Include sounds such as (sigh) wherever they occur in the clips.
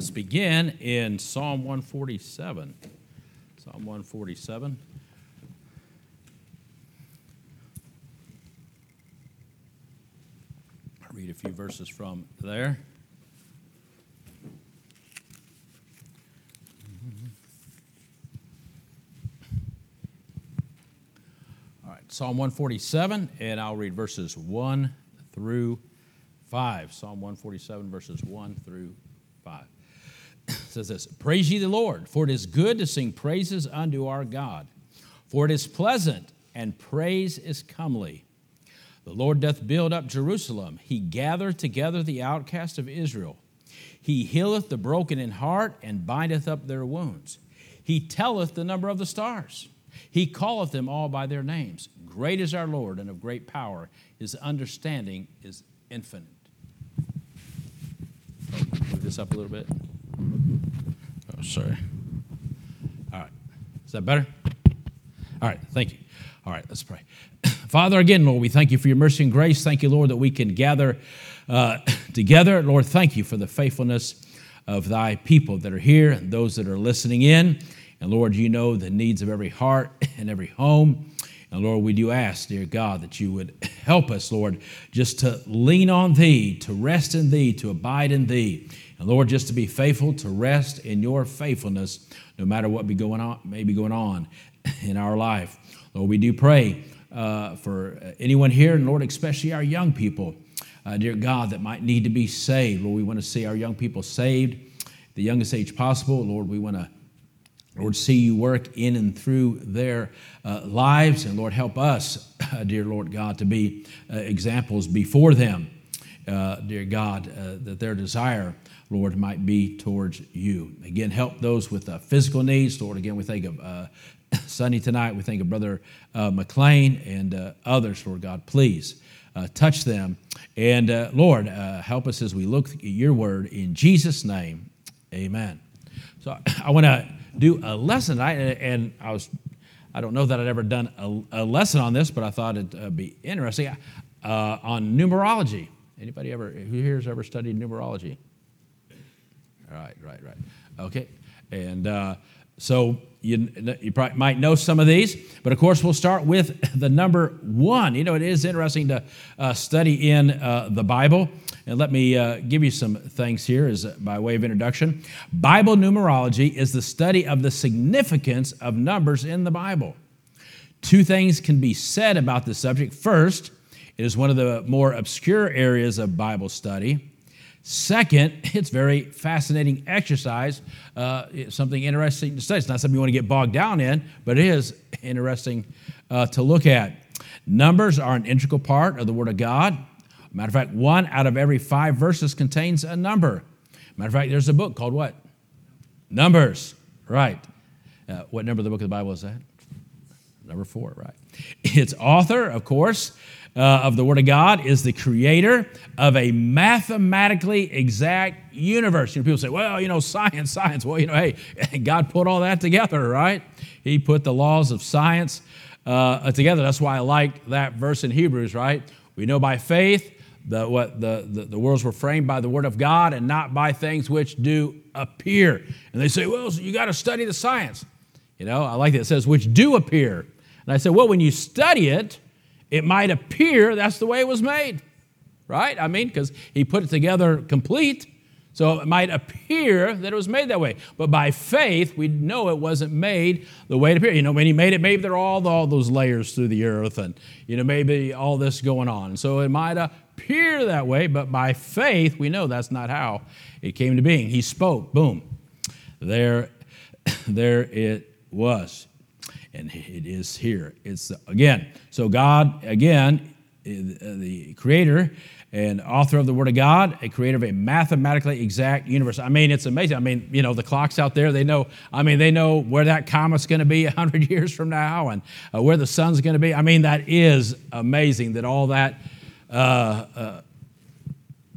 Let's begin in Psalm 147. Psalm 147. I'll read a few verses from there. All right, Psalm 147, and I'll read verses 1 through 5. Psalm 147, verses 1 through 5. Says this Praise ye the Lord, for it is good to sing praises unto our God, for it is pleasant, and praise is comely. The Lord doth build up Jerusalem, he gathereth together the outcast of Israel. He healeth the broken in heart, and bindeth up their wounds. He telleth the number of the stars. He calleth them all by their names. Great is our Lord, and of great power. His understanding is infinite. Move this up a little bit. Sorry. All right. Is that better? All right. Thank you. All right. Let's pray. (coughs) Father, again, Lord, we thank you for your mercy and grace. Thank you, Lord, that we can gather uh, (coughs) together. Lord, thank you for the faithfulness of thy people that are here and those that are listening in. And Lord, you know the needs of every heart (coughs) and every home. And Lord, we do ask, dear God, that you would help us, Lord, just to lean on thee, to rest in thee, to abide in thee. And Lord, just to be faithful, to rest in your faithfulness, no matter what be going on, may be going on (laughs) in our life. Lord, we do pray uh, for anyone here, and Lord, especially our young people, uh, dear God, that might need to be saved. Lord, we want to see our young people saved, the youngest age possible. Lord, we want to Lord, see you work in and through their uh, lives. And Lord, help us, (clears throat) dear Lord God, to be uh, examples before them, uh, dear God, uh, that their desire, Lord, might be towards you. Again, help those with uh, physical needs. Lord, again, we think of (coughs) Sunday tonight. We think of Brother McLean and others, Lord God. Please touch them. And Lord, help us as we look at your word. In Jesus' name, amen. So (coughs) I want to do a lesson tonight, and I was, I don't know that I'd ever done a, a lesson on this, but I thought it'd uh, be interesting uh, on numerology. Anybody ever, who here has ever studied numerology? Right, right, right. Okay, and uh, so you, you probably might know some of these, but of course, we'll start with the number one. You know, it is interesting to uh, study in uh, the Bible. And let me uh, give you some things here as by way of introduction. Bible numerology is the study of the significance of numbers in the Bible. Two things can be said about this subject. First, it is one of the more obscure areas of Bible study. Second, (laughs) it's very fascinating exercise, uh, something interesting to study. It's not something you want to get bogged down in, but it is interesting uh, to look at. Numbers are an integral part of the Word of God. Matter of fact, one out of every five verses contains a number. Matter of fact, there's a book called what? Numbers, right. Uh, what number of the book of the Bible is that? Number four, right. Its author, of course, uh, of the Word of God is the creator of a mathematically exact universe. You know, people say, well, you know, science, science. Well, you know, hey, (laughs) God put all that together, right? He put the laws of science uh, together. That's why I like that verse in Hebrews, right? We know by faith the, what, the, the, the worlds were framed by the Word of God and not by things which do appear. And they say, well, so you got to study the science. You know, I like that. It says, which do appear. And I said, well, when you study it, it might appear that's the way it was made, right? I mean, because he put it together complete. So it might appear that it was made that way. But by faith, we know it wasn't made the way it appeared. You know, when he made it, maybe there are all, all those layers through the earth and, you know, maybe all this going on. So it might appear that way, but by faith, we know that's not how it came to being. He spoke, boom. There, (coughs) there it was. And it is here. It's again. So God, again, the creator and author of the Word of God, a creator of a mathematically exact universe. I mean, it's amazing. I mean, you know, the clocks out there, they know, I mean, they know where that comet's going to be (laughs) 100 years from now and uh, where the sun's going to be. I mean, that is amazing that all that uh, uh,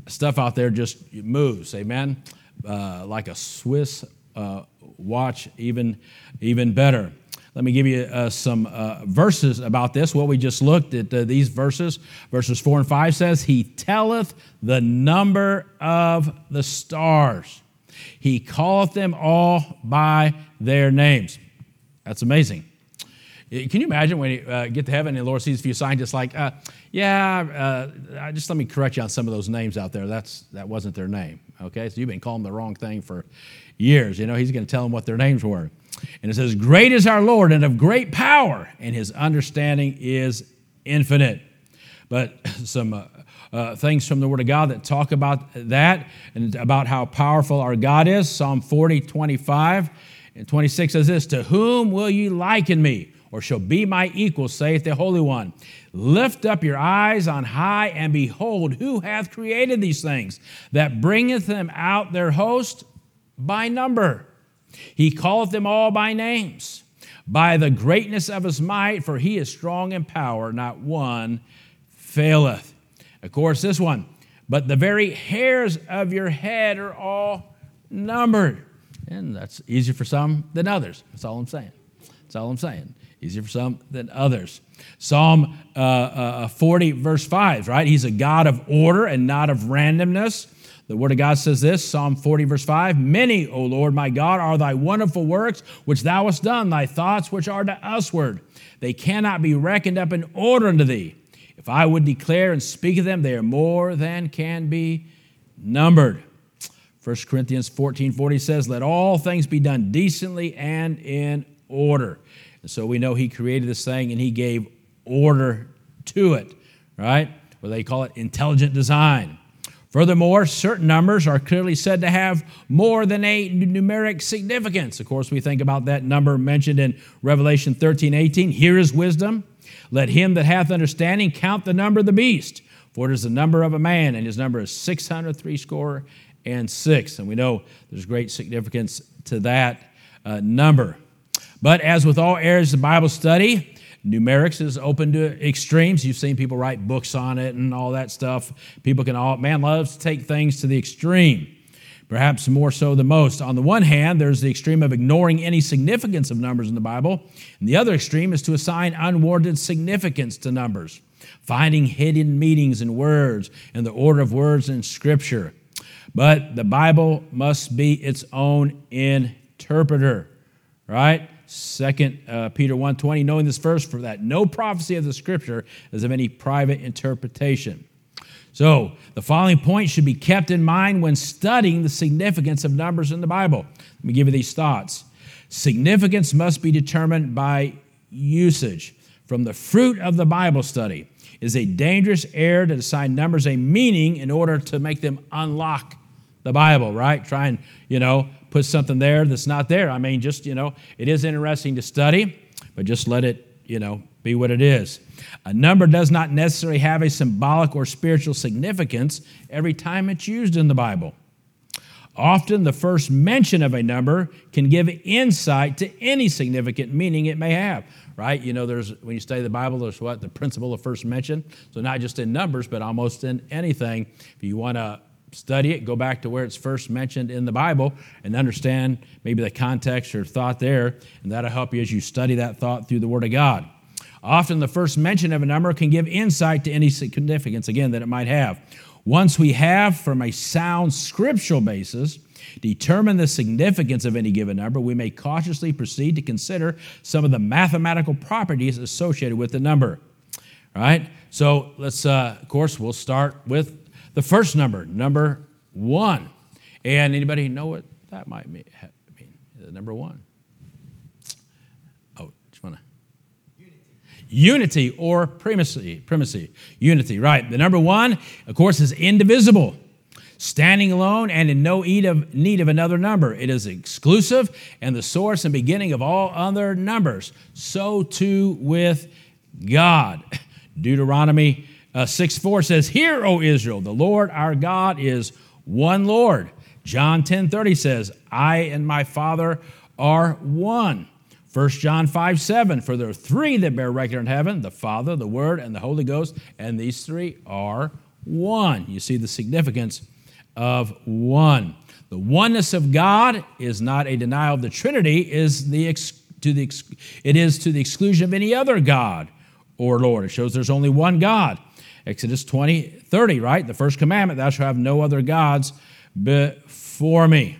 stuff out there just moves. Amen? Uh, like a Swiss uh, watch, even, even better. Let me give you uh, some uh, verses about this. What we just looked at uh, these verses, verses 4 and 5 says, He telleth the number of the stars. He calleth them all by their names. That's amazing. Can you imagine when you uh, get to heaven and the Lord sees a few scientists like, uh, yeah, uh, just let me correct you on some of those names out there. That's, that wasn't their name. Okay, so you've been calling them the wrong thing for years. You know, he's going to tell them what their names were. And it says, Great is our Lord and of great power, and his understanding is infinite. But (laughs) some uh, uh, things from the Word of God that talk about that and about how powerful our God is. Psalm 40, 25 and 26 says this To whom will you liken me? Or shall be my equal, saith the Holy One. Lift up your eyes on high and behold, who hath created these things, that bringeth them out their host by number. He calleth them all by names, by the greatness of his might, for he is strong in power, not one faileth. Of course, this one, but the very hairs of your head are all numbered. And that's easier for some than others. That's all I'm saying. That's all I'm saying. Easier for some than others. Psalm uh, uh, 40, verse 5, right? He's a God of order and not of randomness. The Word of God says this Psalm 40, verse 5 Many, O Lord my God, are thy wonderful works which thou hast done, thy thoughts which are to usward. They cannot be reckoned up in order unto thee. If I would declare and speak of them, they are more than can be numbered. 1 Corinthians 14 40 says, Let all things be done decently and in order. And so we know he created this thing and he gave order to it, right? Or they call it intelligent design. Furthermore, certain numbers are clearly said to have more than a numeric significance. Of course, we think about that number mentioned in Revelation 13 18. Here is wisdom. Let him that hath understanding count the number of the beast, for it is the number of a man, and his number is 603 score and six. And we know there's great significance to that uh, number. But as with all areas of Bible study, Numerics is open to extremes. You've seen people write books on it and all that stuff. People can all, man loves to take things to the extreme, perhaps more so than most. On the one hand, there's the extreme of ignoring any significance of numbers in the Bible, and the other extreme is to assign unwarranted significance to numbers, finding hidden meanings in words and the order of words in Scripture. But the Bible must be its own interpreter, right? Second uh, Peter 1:20, knowing this first, for that no prophecy of the Scripture is of any private interpretation. So the following points should be kept in mind when studying the significance of numbers in the Bible. Let me give you these thoughts. Significance must be determined by usage. From the fruit of the Bible study is a dangerous error to assign numbers a meaning in order to make them unlock the Bible, right? Try and, you know, put something there that's not there. I mean, just, you know, it is interesting to study, but just let it, you know, be what it is. A number does not necessarily have a symbolic or spiritual significance every time it's used in the Bible. Often, the first mention of a number can give insight to any significant meaning it may have, right? You know, there's when you study the Bible, there's what the principle of first mention. So not just in numbers, but almost in anything. If you want to study it, go back to where it's first mentioned in the Bible and understand maybe the context or thought there, and that'll help you as you study that thought through the Word of God. Often the first mention of a number can give insight to any significance, again, that it might have. Once we have, from a sound scriptural basis, determine the significance of any given number, we may cautiously proceed to consider some of the mathematical properties associated with the number. All right? So let's, uh, of course, we'll start with the first number, number one. And anybody know what that might mean? Number one. Oh, just want to. Unity. Or primacy. Primacy. Unity, right. The number one, of course, is indivisible standing alone and in no need of, need of another number. It is exclusive and the source and beginning of all other numbers. So too with God. (laughs) Deuteronomy uh, 6 4 says, Hear, O Israel, the Lord our God is one Lord. John 10 30 says, I and my Father are one. 1 John 5 7, for there are three that bear record in heaven the Father, the Word, and the Holy Ghost, and these three are one. You see the significance of one. The oneness of God is not a denial of the Trinity, is the ex- to the ex- it is to the exclusion of any other God or Lord. It shows there's only one God. Exodus 20, 30, right? The first commandment, thou shalt have no other gods before me.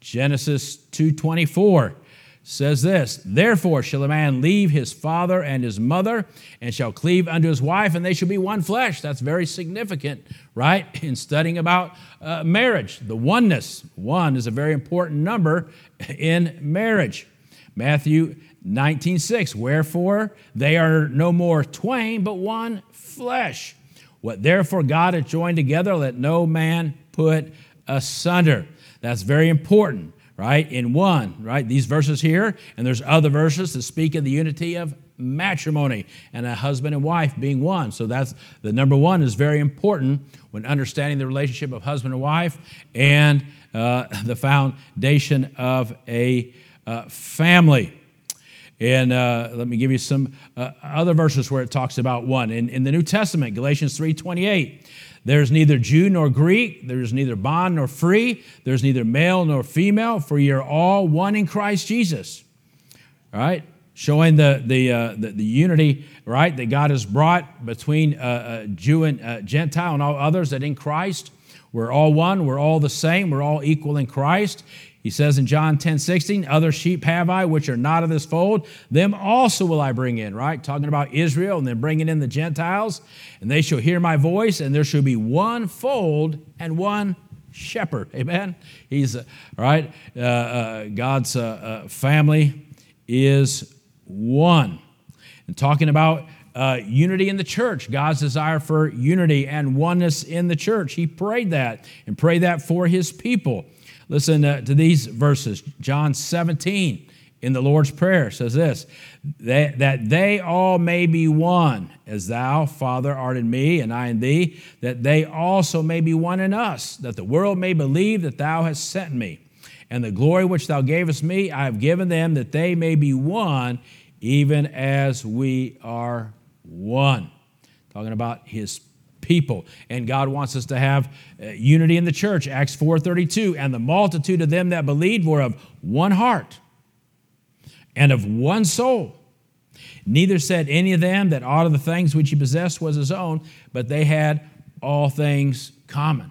Genesis 2:24 says this Therefore shall a man leave his father and his mother, and shall cleave unto his wife, and they shall be one flesh. That's very significant, right? (laughs) In studying about uh, marriage, the oneness. One is a very important number (laughs) in marriage. Matthew 19:6 Wherefore they are no more twain, but one flesh. What therefore God hath joined together, let no man put asunder. That's very important right? In one, right? These verses here, and there's other verses that speak of the unity of matrimony and a husband and wife being one. So that's the number one is very important when understanding the relationship of husband and wife and uh, the foundation of a uh, family. And uh, let me give you some uh, other verses where it talks about one. In, in the New Testament, Galatians 3.28, there's neither Jew nor Greek, there's neither bond nor free, there's neither male nor female, for you're all one in Christ Jesus. All right? Showing the, the, uh, the, the, unity, right, that God has brought between uh, uh, Jew and uh, Gentile and all others, that in Christ we're all one, we're all the same, we're all equal in Christ. He says in John 10 16, Other sheep have I which are not of this fold, them also will I bring in, right? Talking about Israel and then bringing in the Gentiles, and they shall hear my voice, and there shall be one fold and one shepherd. (laughs) Amen? He's, uh, right? Uh, uh, God's uh, uh, family is one. And talking about uh, unity in the church, God's desire for unity and oneness in the church. He prayed that and prayed that for his people. Listen uh, to these verses. John 17 in the Lord's Prayer says this that, that they all may be one, as thou, Father, art in me, and I in thee, that they also may be one in us, that the world may believe that thou hast sent me. And the glory which thou gavest me, I have given them, that they may be one, even as we are one. Talking about his people and god wants us to have uh, unity in the church acts 4.32 and the multitude of them that believed were of one heart and of one soul neither said any of them that aught of the things which he possessed was his own but they had all things common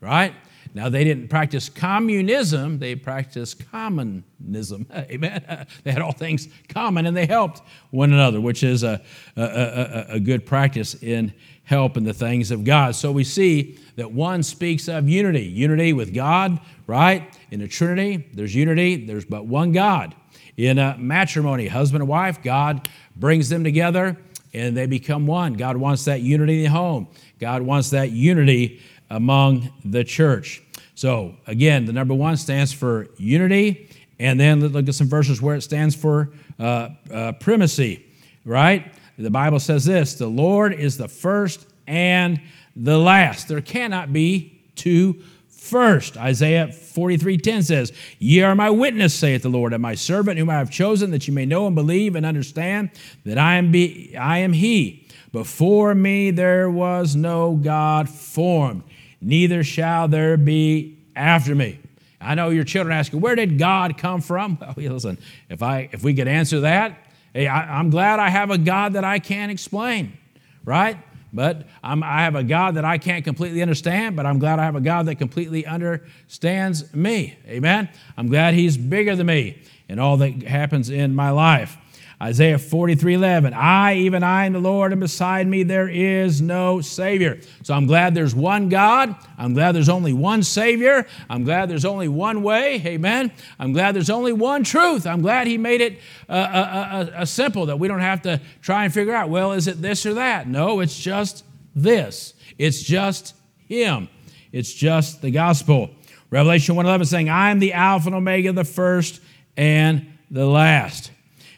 right now, they didn't practice communism, they practiced commonism. (laughs) Amen. (laughs) They had all things common and they helped one another, which is a, a, a, a good practice in help in the things of God. So we see that one speaks of unity unity with God, right? In the Trinity, there's unity, there's but one God. In a matrimony, husband and wife, God brings them together and they become one. God wants that unity in the home, God wants that unity among the church. So, again, the number one stands for unity, and then look at some verses where it stands for uh, uh, primacy, right? The Bible says this the Lord is the first and the last. There cannot be two first. Isaiah 43:10 says, Ye are my witness, saith the Lord, and my servant whom I have chosen, that you may know and believe and understand that I am, be, I am he. Before me there was no God formed, neither shall there be after me. I know your children ask, you, where did God come from? (laughs) Well, listen, if, I, if we could answer that, Hey, I, am glad I have a God that I can't explain, right? But I'm, I have a God that I can't completely understand, but I'm glad I have a God that completely understands me. Amen? I'm glad He's bigger than me in all that happens in my life. Isaiah 43 11, I, even I, am the Lord, and beside me there is no Savior. So I'm glad there's one God. I'm glad there's only one Savior. I'm glad there's only one way. Amen. I'm glad there's only one truth. I'm glad He made it uh, uh, uh, uh, simple that we don't have to try and figure out, well, is it this or that? No, it's just this. It's just Him. It's just the gospel. Revelation 1:11 saying, I am the Alpha and Omega, the first and the last.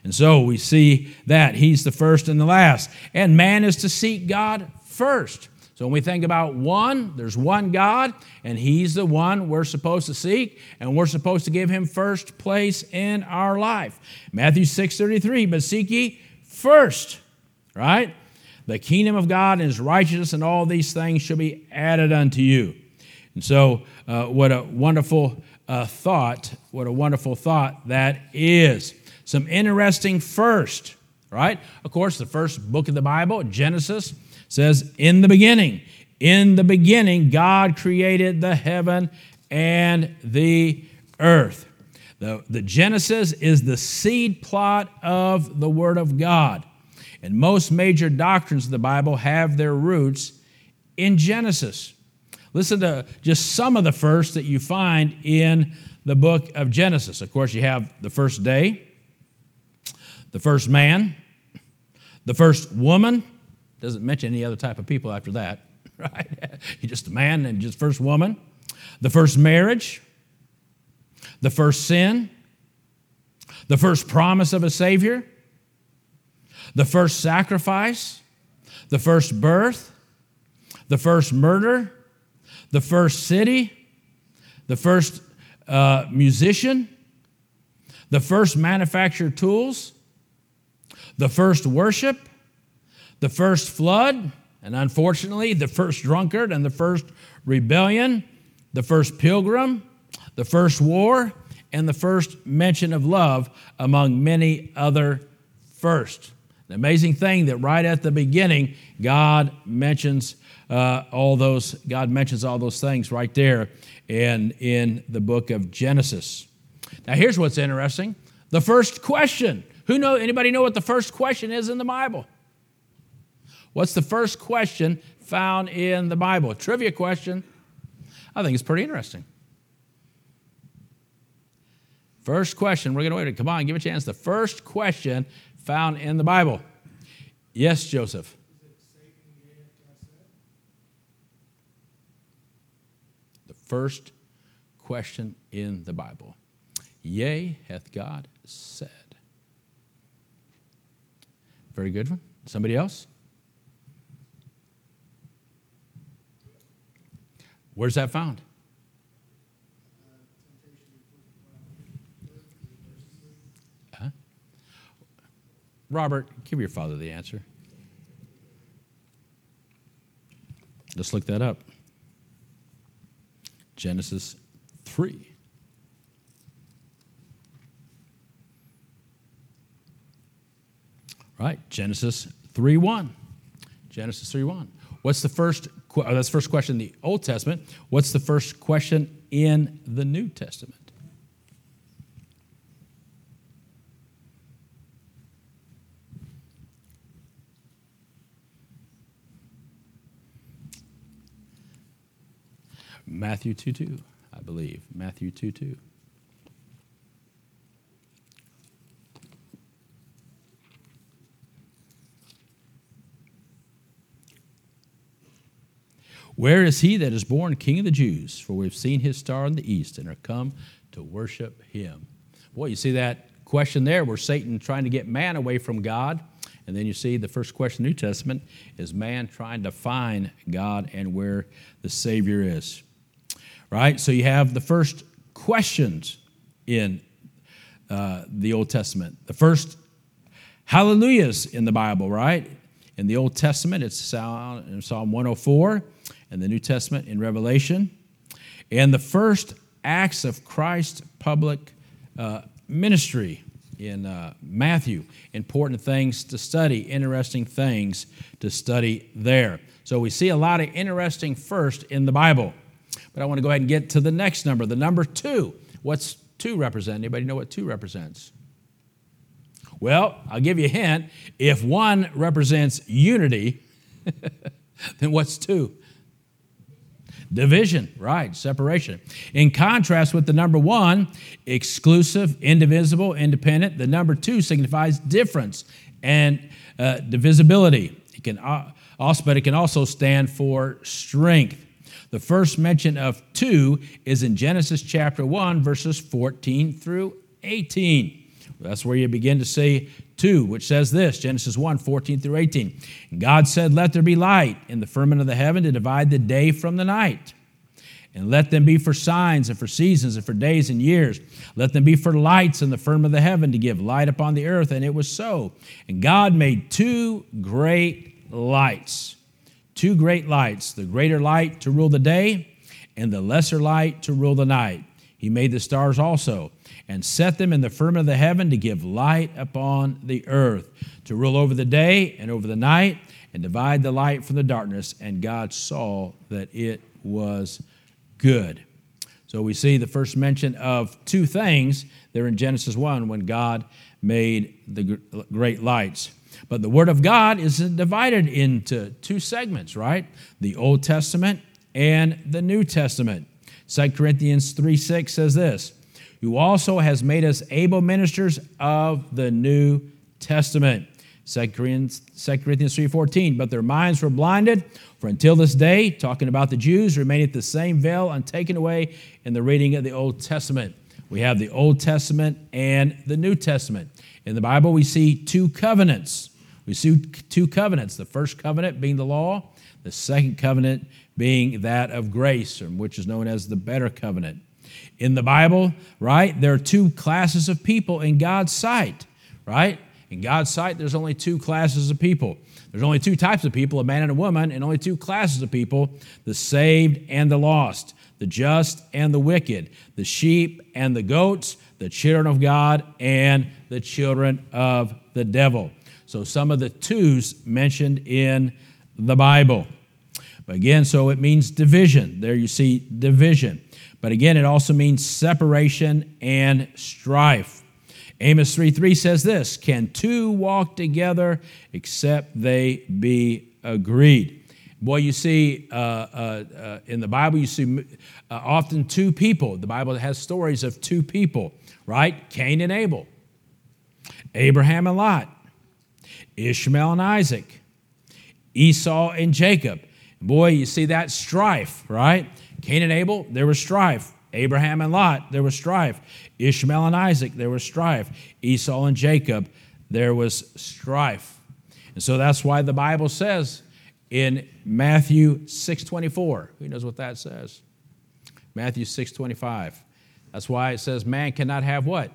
And so we see that he's the first and the last. And man is to seek God first. So when we think about one, there's one God, and He's the one we're supposed to seek, and we're supposed to give Him first place in our life. Matthew 6:33, but seek ye first, right? The kingdom of God His righteousness, and all these things shall be added unto you. And so, uh, what a wonderful uh, thought, what a wonderful thought that is. Some interesting first, right? Of course, the first book of the Bible, Genesis, says, In the beginning, in the beginning, God created the heaven and the earth. The, the Genesis is the seed plot of the Word of God. And most major doctrines of the Bible have their roots in Genesis. Listen to just some of the first that you find in the book of Genesis. Of course, you have the first day, the first man, the first woman. Doesn't mention any other type of people after that, (laughs) right? You're (laughs) just a man and just first woman. The first marriage, the first sin, the first promise of a Savior, the first sacrifice, the first birth, the first murder, the first city, the first uh, musician, the first manufactured tools, the first worship, the first flood, and unfortunately, the first drunkard and the first rebellion, the first pilgrim, the first war, and the first mention of love, among many other firsts. The amazing thing that right at the beginning, God mentions uh, all those. God mentions all those things right there, in in the book of Genesis. Now, here's what's interesting: the first question. Who know? Anybody know what the first question is in the Bible? What's the first question found in the Bible? Trivia question. I think it's pretty interesting. First question, we're going to wait. Come on, give a chance. The first question found in the Bible. Yes, Joseph. The first question in the Bible. Yea, hath God said. Very good one. Somebody else? Where's that found? Robert, give your father the answer. Let's look that up. Genesis 3. Right, Genesis 3 1. Genesis 3 1. What's the first, oh, that's the first question in the Old Testament. What's the first question in the New Testament? Matthew 2 2, I believe. Matthew 2 2. Where is he that is born King of the Jews? For we've seen his star in the east and are come to worship him. Boy, you see that question there where Satan trying to get man away from God. And then you see the first question in the New Testament is man trying to find God and where the Savior is right? So you have the first questions in uh, the Old Testament. The first hallelujahs in the Bible, right? In the Old Testament, it's Psalm 104, and the New Testament in Revelation. And the first acts of Christ's public uh, ministry in uh, Matthew. Important things to study, interesting things to study there. So we see a lot of interesting first in the Bible. But I want to go ahead and get to the next number, the number two. What's two represent? Anybody know what two represents? Well, I'll give you a hint. If one represents unity, (laughs) then what's two? Division, right, separation. In contrast with the number one, exclusive, indivisible, independent, the number two signifies difference and uh, divisibility. It can also, but it can also stand for strength. The first mention of two is in Genesis chapter 1, verses 14 through 18. That's where you begin to see two, which says this Genesis 1 14 through 18. God said, Let there be light in the firmament of the heaven to divide the day from the night. And let them be for signs and for seasons and for days and years. Let them be for lights in the firmament of the heaven to give light upon the earth. And it was so. And God made two great lights two great lights the greater light to rule the day, and the lesser light to rule the night. He made the stars also, and set them in the firmament of the heaven to give light upon the earth, to rule over the day and over the night, and divide the light from the darkness. And God saw that it was good. So we see the first mention of two things there in Genesis 1 when God made the great lights. But the Word of God is divided into two segments, right? The Old Testament and the New Testament. 2 Corinthians 3 6 says this Who also has made us able ministers of the New Testament. 2 Corinthians, 2 Corinthians 3.14, but their minds were blinded, for until this day, talking about the Jews, remaineth the same veil untaken away in the reading of the Old Testament. We have the Old Testament and the New Testament. In the Bible, we see two covenants. We see two covenants. The first covenant being the law, the second covenant being that of grace, which is known as the better covenant. In the Bible, right, there are two classes of people in God's sight, right? In God's sight, there's only two classes of people. There's only two types of people, a man and a woman, and only two classes of people the saved and the lost, the just and the wicked, the sheep and the goats, the children of God and the children of the devil. So, some of the twos mentioned in the Bible. But again, so it means division. There you see division. But again, it also means separation and strife. Amos 3 3 says this Can two walk together except they be agreed? Boy, you see, uh, uh, uh, in the Bible, you see uh, often two people. The Bible has stories of two people, right? Cain and Abel, Abraham and Lot, Ishmael and Isaac, Esau and Jacob. Boy, you see that strife, right? Cain and Abel, there was strife. Abraham and Lot, there was strife. Ishmael and Isaac, there was strife. Esau and Jacob, there was strife. And so that's why the Bible says in Matthew 6:24, who knows what that says? Matthew 6:25. That's why it says man cannot have what?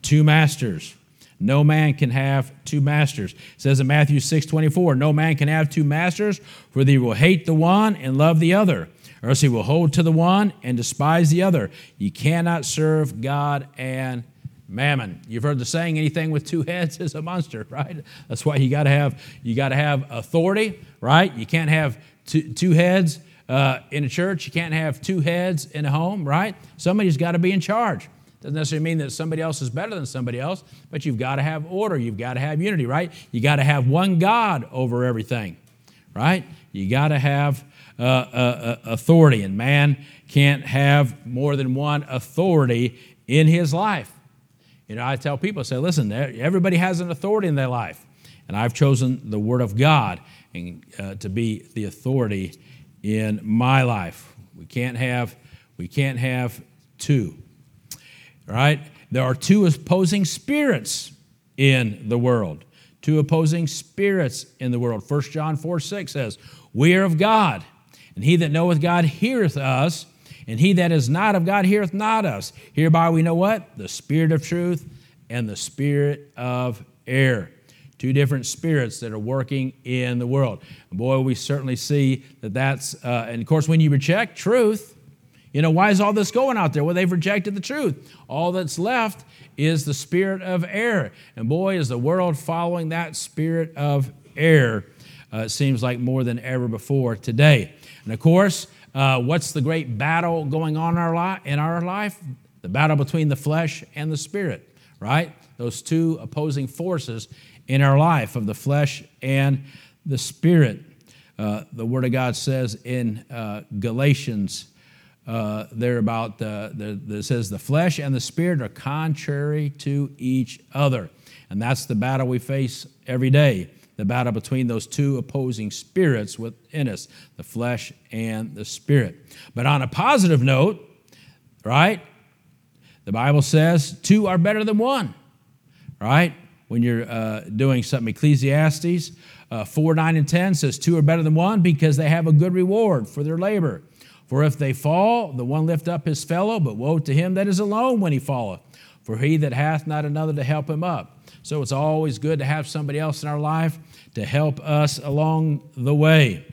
Two masters. No man can have two masters. It says in Matthew 6:24, no man can have two masters, for they will hate the one and love the other or else he will hold to the one and despise the other. You cannot serve God and mammon. You've heard the saying, anything with two (laughs) heads is a monster, right? That's why you got to have you got to have authority, right? You can't have two, two heads uh, in a church. You can't have two heads in a home, right? Somebody's got to be in charge. Doesn't necessarily mean that somebody else is better than somebody else, but you've got to have order. You've got to have unity, right? You got to have one God over everything, right? You got to have uh, uh, uh, authority, and man can't have more than one authority in his life. You know, I tell people, I say, listen, everybody has an authority in their life, and I've chosen the Word of God and, uh, to be the authority in my life. We can't have, we can't have two, right? There are two opposing spirits in the world. Two opposing spirits in the world. 1 John 4 6 says, We are of God, and he that knoweth God heareth us, and he that is not of God heareth not us. Hereby we know what? The spirit of truth and the spirit of error. Two different spirits that are working in the world. And boy, we certainly see that that's, uh, and of course, when you reject truth, you know, why is all this going out there? Well, they've rejected the truth. All that's left is the spirit of error. And boy, is the world following that spirit of error, uh, it seems like more than ever before today. And of course, uh, what's the great battle going on in our, li- in our life? The battle between the flesh and the spirit, right? Those two opposing forces in our life of the flesh and the spirit. Uh, the Word of God says in uh, Galatians, uh, there about the, the, says the flesh and the spirit are contrary to each other. And that's the battle we face every day the battle between those two opposing spirits within us, the flesh and the spirit. But on a positive note, right, the Bible says two are better than one, right? When you're uh, doing something, Ecclesiastes uh, 4, 9, and 10 says two are better than one because they have a good reward for their labor. For if they fall, the one lift up his fellow, but woe to him that is alone when he falleth. For he that hath not another to help him up. So it's always good to have somebody else in our life to help us along the way.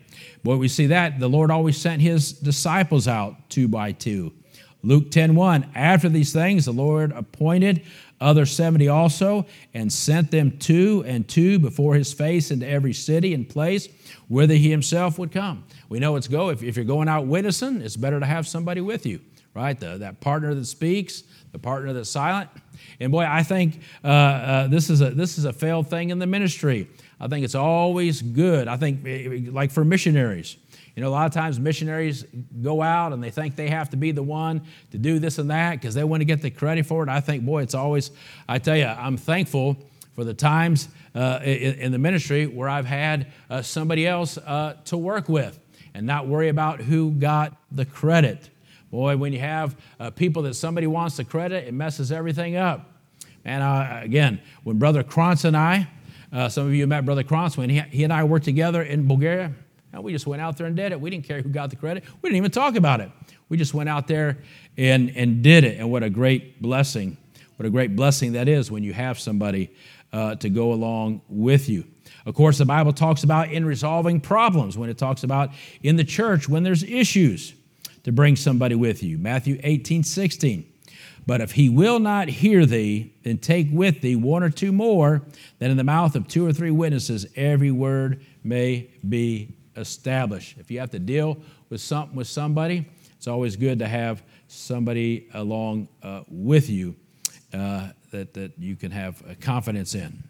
Boy, we see that. The Lord always sent his disciples out two by two. Luke 10 1, after these things, the Lord appointed other 70 also and sent them two and two before his face into every city and place whither he himself would come. We know it's go. If, if you're going out witnessing, it's better to have somebody with you, right? The, that partner that speaks, the partner that's silent. And boy, I think uh, uh, this, is a, this is a failed thing in the ministry. I think it's always good. I think, eh, eh, like for missionaries, you know, a lot of times missionaries go out and they think they have to be the one to do this and that because they want to get the credit for it. I think, boy, it's always, I tell you, I'm thankful for the times uh, in, the ministry where I've had uh, somebody else uh, to work with and not worry about who got the credit. Boy, when you have uh, people that somebody wants the credit, it messes everything up. And uh, again, when Brother Krantz and I, uh, some of you met Brother Krantz when he, he and I worked together in Bulgaria. And we just went out there and did it. We didn't care who got the credit. We didn't even talk about it. We just went out there and, and did it. And what a great blessing. What a great blessing that is when you have somebody uh, to go along with you. Of course, the Bible talks about in resolving problems, when it talks about in the church when there's issues, to bring somebody with you. Matthew 18, 16. But if he will not hear thee, then take with thee one or two more, that in the mouth of two or three witnesses every word may be established. If you have to deal with something with somebody, it's always good to have somebody along uh, with you uh, that, that you can have confidence in.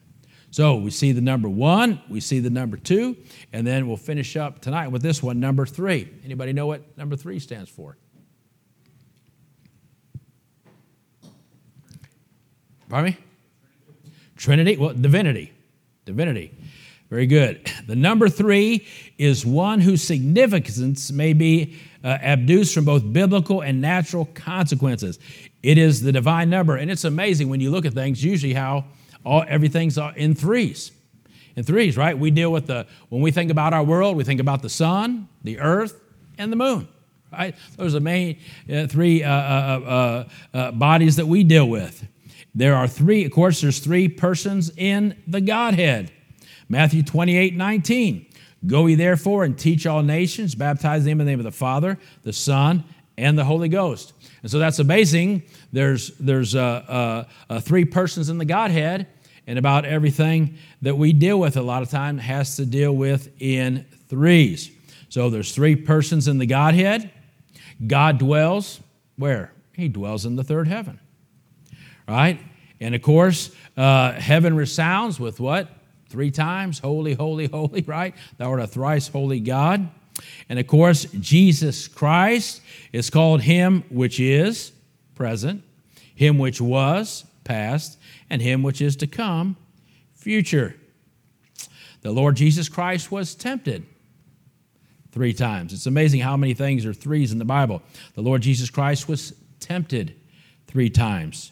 So we see the number one, we see the number two, and then we'll finish up tonight with this one, number three. Anybody know what number three stands for? Pardon me? Trinity? Well, divinity. Divinity. Very good. The number three is one whose significance may be uh, abduced from both biblical and natural consequences. It is the divine number. And it's amazing when you look at things, usually how all, everything's in threes. In threes, right? We deal with the, when we think about our world, we think about the sun, the earth, and the moon, right? Those are the main uh, three uh, uh, uh, uh bodies that we deal with. There are three, of course, there's three persons in the Godhead. Matthew 28 19. Go ye therefore and teach all nations, baptize them in the name of the Father, the Son, and the Holy Ghost. And so that's amazing. There's, there's uh, uh, uh, three persons in the Godhead, and about everything that we deal with a lot of time has to deal with in threes. So there's three persons in the Godhead. God dwells where? He dwells in the third heaven. Right? And of course, uh, heaven resounds with what? Three times, holy, holy, holy, (laughs) right? Thou art a thrice holy God. And of course, Jesus Christ is called Him which is present, Him which was past, and Him which is to come future. The Lord Jesus Christ was tempted three times. It's amazing how many things are threes in the Bible. The Lord Jesus Christ was tempted three times.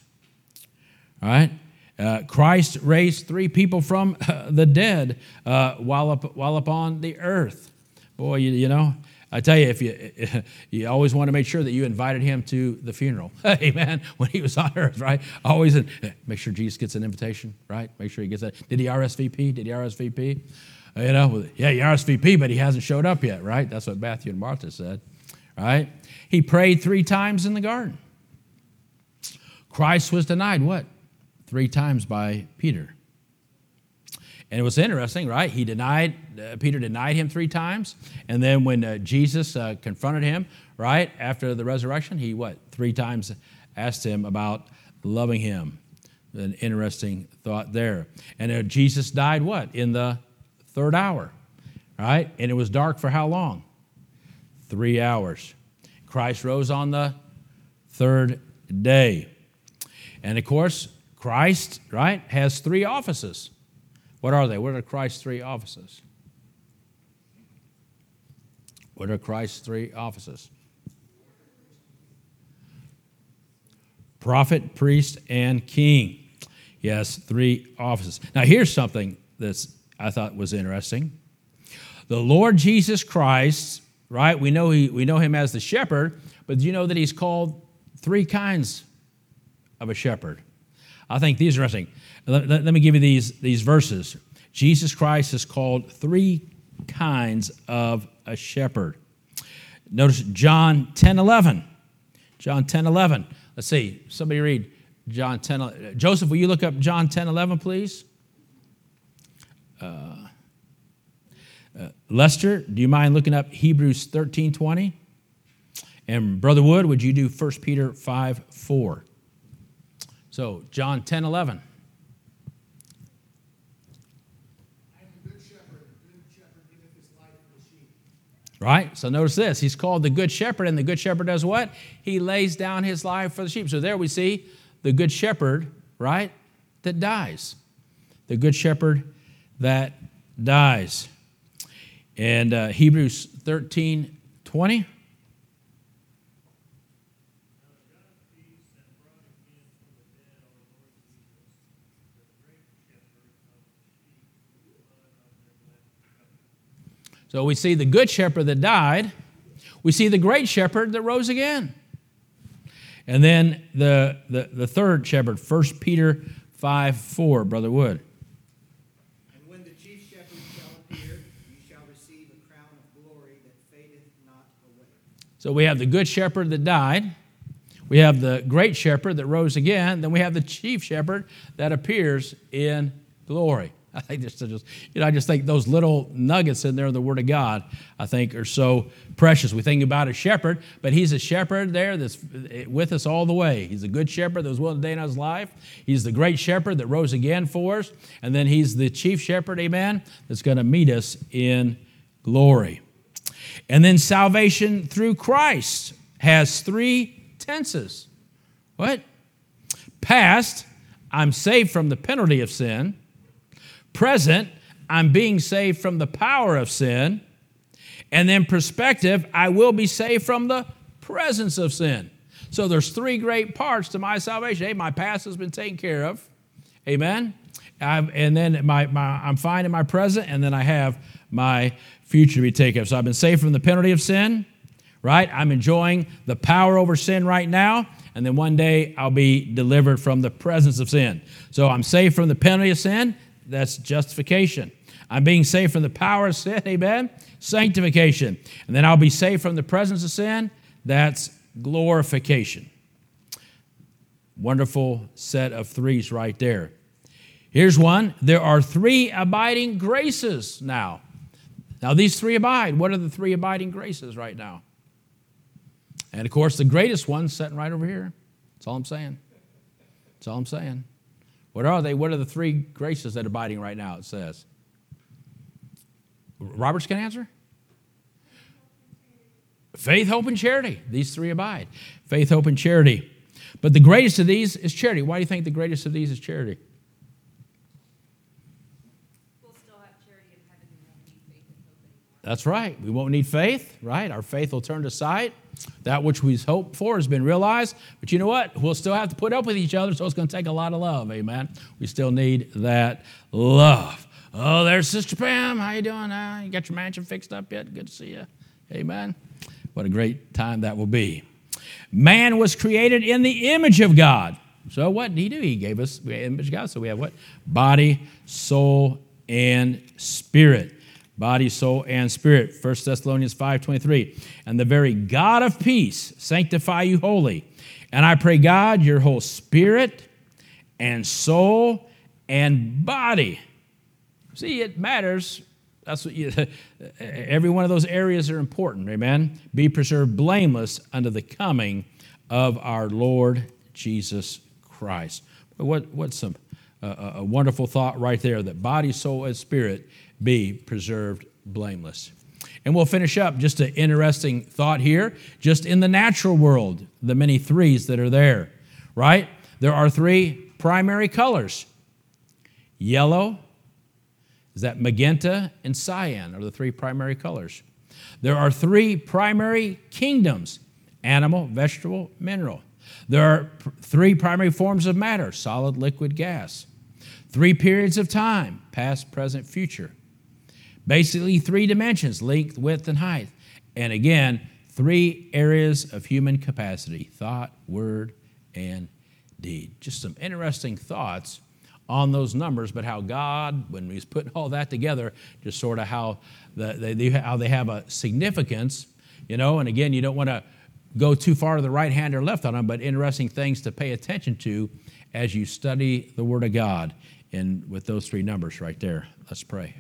All right? Uh, Christ raised three people from uh, the dead uh, while, up, while upon the earth. Boy, you, you, know, I tell you, if you (laughs) you always want to make sure that you invited him to the funeral, (laughs) amen. (laughs) When he was on earth, right? Always in, make sure Jesus gets an invitation, right? Make sure he gets that. Did he RSVP? Did he RSVP? Uh, you know, yeah, he RSVP, but he hasn't showed up yet, right? That's what Matthew and Martha said, right? He prayed three times in the garden. Christ was denied what? Three times by Peter. And it was interesting, right? He denied, uh, Peter denied him three times. And then when uh, Jesus uh, confronted him, right, after the resurrection, he what? Three times asked him about loving him. An interesting thought there. And uh, Jesus died what? In the third hour, right? And it was dark for how long? Three hours. Christ rose on the third day. And of course, Christ, right, has three offices. What are they? What are Christ's three offices? What are Christ's three offices? Prophet, priest, and king. Yes, three offices. Now, here's something that I thought was interesting. The Lord Jesus Christ, right? We know, he, we know him as the shepherd, but do you know that he's called three kinds of a shepherd? I think these are interesting. Let, let, let me give you these, these verses. Jesus Christ is called three kinds of a shepherd. Notice John 10 11. John 10 11. Let's see. Somebody read John 10 11. Joseph, will you look up John 10 11, please? Uh, uh, Lester, do you mind looking up Hebrews 13 20? And Brother Wood, would you do 1 Peter 5 4? So, John 10 11. Right? So notice this. He's called the Good Shepherd, and the Good Shepherd does what? He lays down his life for the sheep. So there we see the Good Shepherd, right? That dies. The Good Shepherd that dies. And uh, Hebrews 13 20. So we see the good shepherd that died. We see the great shepherd that rose again. And then the, the, the third shepherd, 1 Peter 5 4, Brother Wood. And when the chief shepherd shall appear, you shall receive a crown of glory that fadeth not away. So we have the good shepherd that died. We have the great shepherd that rose again. Then we have the chief shepherd that appears in glory. (laughs) I think just, just you know, I just think those little nuggets in there the Word of God, I think, are so precious. We think about a shepherd, but he's a shepherd there that's eh, with us all the way. He's a good shepherd that was willing to day in his life. He's the great shepherd that rose again for us, and then he's the chief shepherd, amen, that's going to meet us in glory. And then salvation through Christ has three tenses. What? Past, I'm saved from the penalty of sin. Present, I'm being saved from the power of sin. And then perspective, I will be saved from the presence of sin. So there's three great parts to my salvation. Hey, my past has been taken care of. Amen. I've, and then my, my, I'm fine in my present, and then I have my future to be taken of. So I've been saved from the penalty of sin, right? I'm enjoying the power over sin right now, and then one day I'll be delivered from the presence of sin. So I'm saved from the penalty of sin. That's justification. I'm being saved from the power of sin, amen? Sanctification. And then I'll be saved from the presence of sin. That's glorification. Wonderful set of threes right there. Here's one. There are three abiding graces now. Now, these three abide. What are the three abiding graces right now? And of course, the greatest one's sitting right over here. That's all I'm saying. That's all I'm saying. What are they? What are the three graces that are abiding right now? It says. Robert's can answer? Faith, hope, and charity. These three abide. Faith, hope, and charity. But the greatest of these is charity. Why do you think the greatest of these is charity? We'll still have charity in heaven and won't need faith and hope anymore. That's right. We won't need faith, right? Our faith will turn to sight. That which we hope for has been realized. But you know what? We'll still have to put up with each other, so it's going to take a lot of love. Amen. We still need that love. Oh, there's Sister Pam. How you doing? Uh, you got your mansion fixed up yet? Good to see you. Amen. What a great time that will be. Man was created in the image of God. So what did he do? He gave us the image of God. So we have what? Body, soul, and spirit body, soul, and spirit. 1 Thessalonians 5.23. And the very God of peace sanctify you wholly. And I pray, God, your whole spirit and soul and body. See, it matters. That's what you, (laughs) every one of those areas are important, amen? Be preserved blameless unto the coming of our Lord Jesus Christ. What, what's some, uh, a wonderful thought right there that body, soul, and spirit be preserved blameless. And we'll finish up just an interesting thought here. Just in the natural world, the many threes that are there, right? There are three primary colors yellow, is that magenta, and cyan are the three primary colors. There are three primary kingdoms animal, vegetable, mineral. There are three primary forms of matter solid, liquid, gas. Three periods of time past, present, future. Basically, three dimensions length, width, and height. And again, three areas of human capacity thought, word, and deed. Just some interesting thoughts on those numbers, but how God, when He's putting all that together, just sort of how, the, they, how they have a significance, you know, and again, you don't want to go too far to the right hand or left on them, but interesting things to pay attention to as you study the Word of God and with those three numbers right there. Let's pray.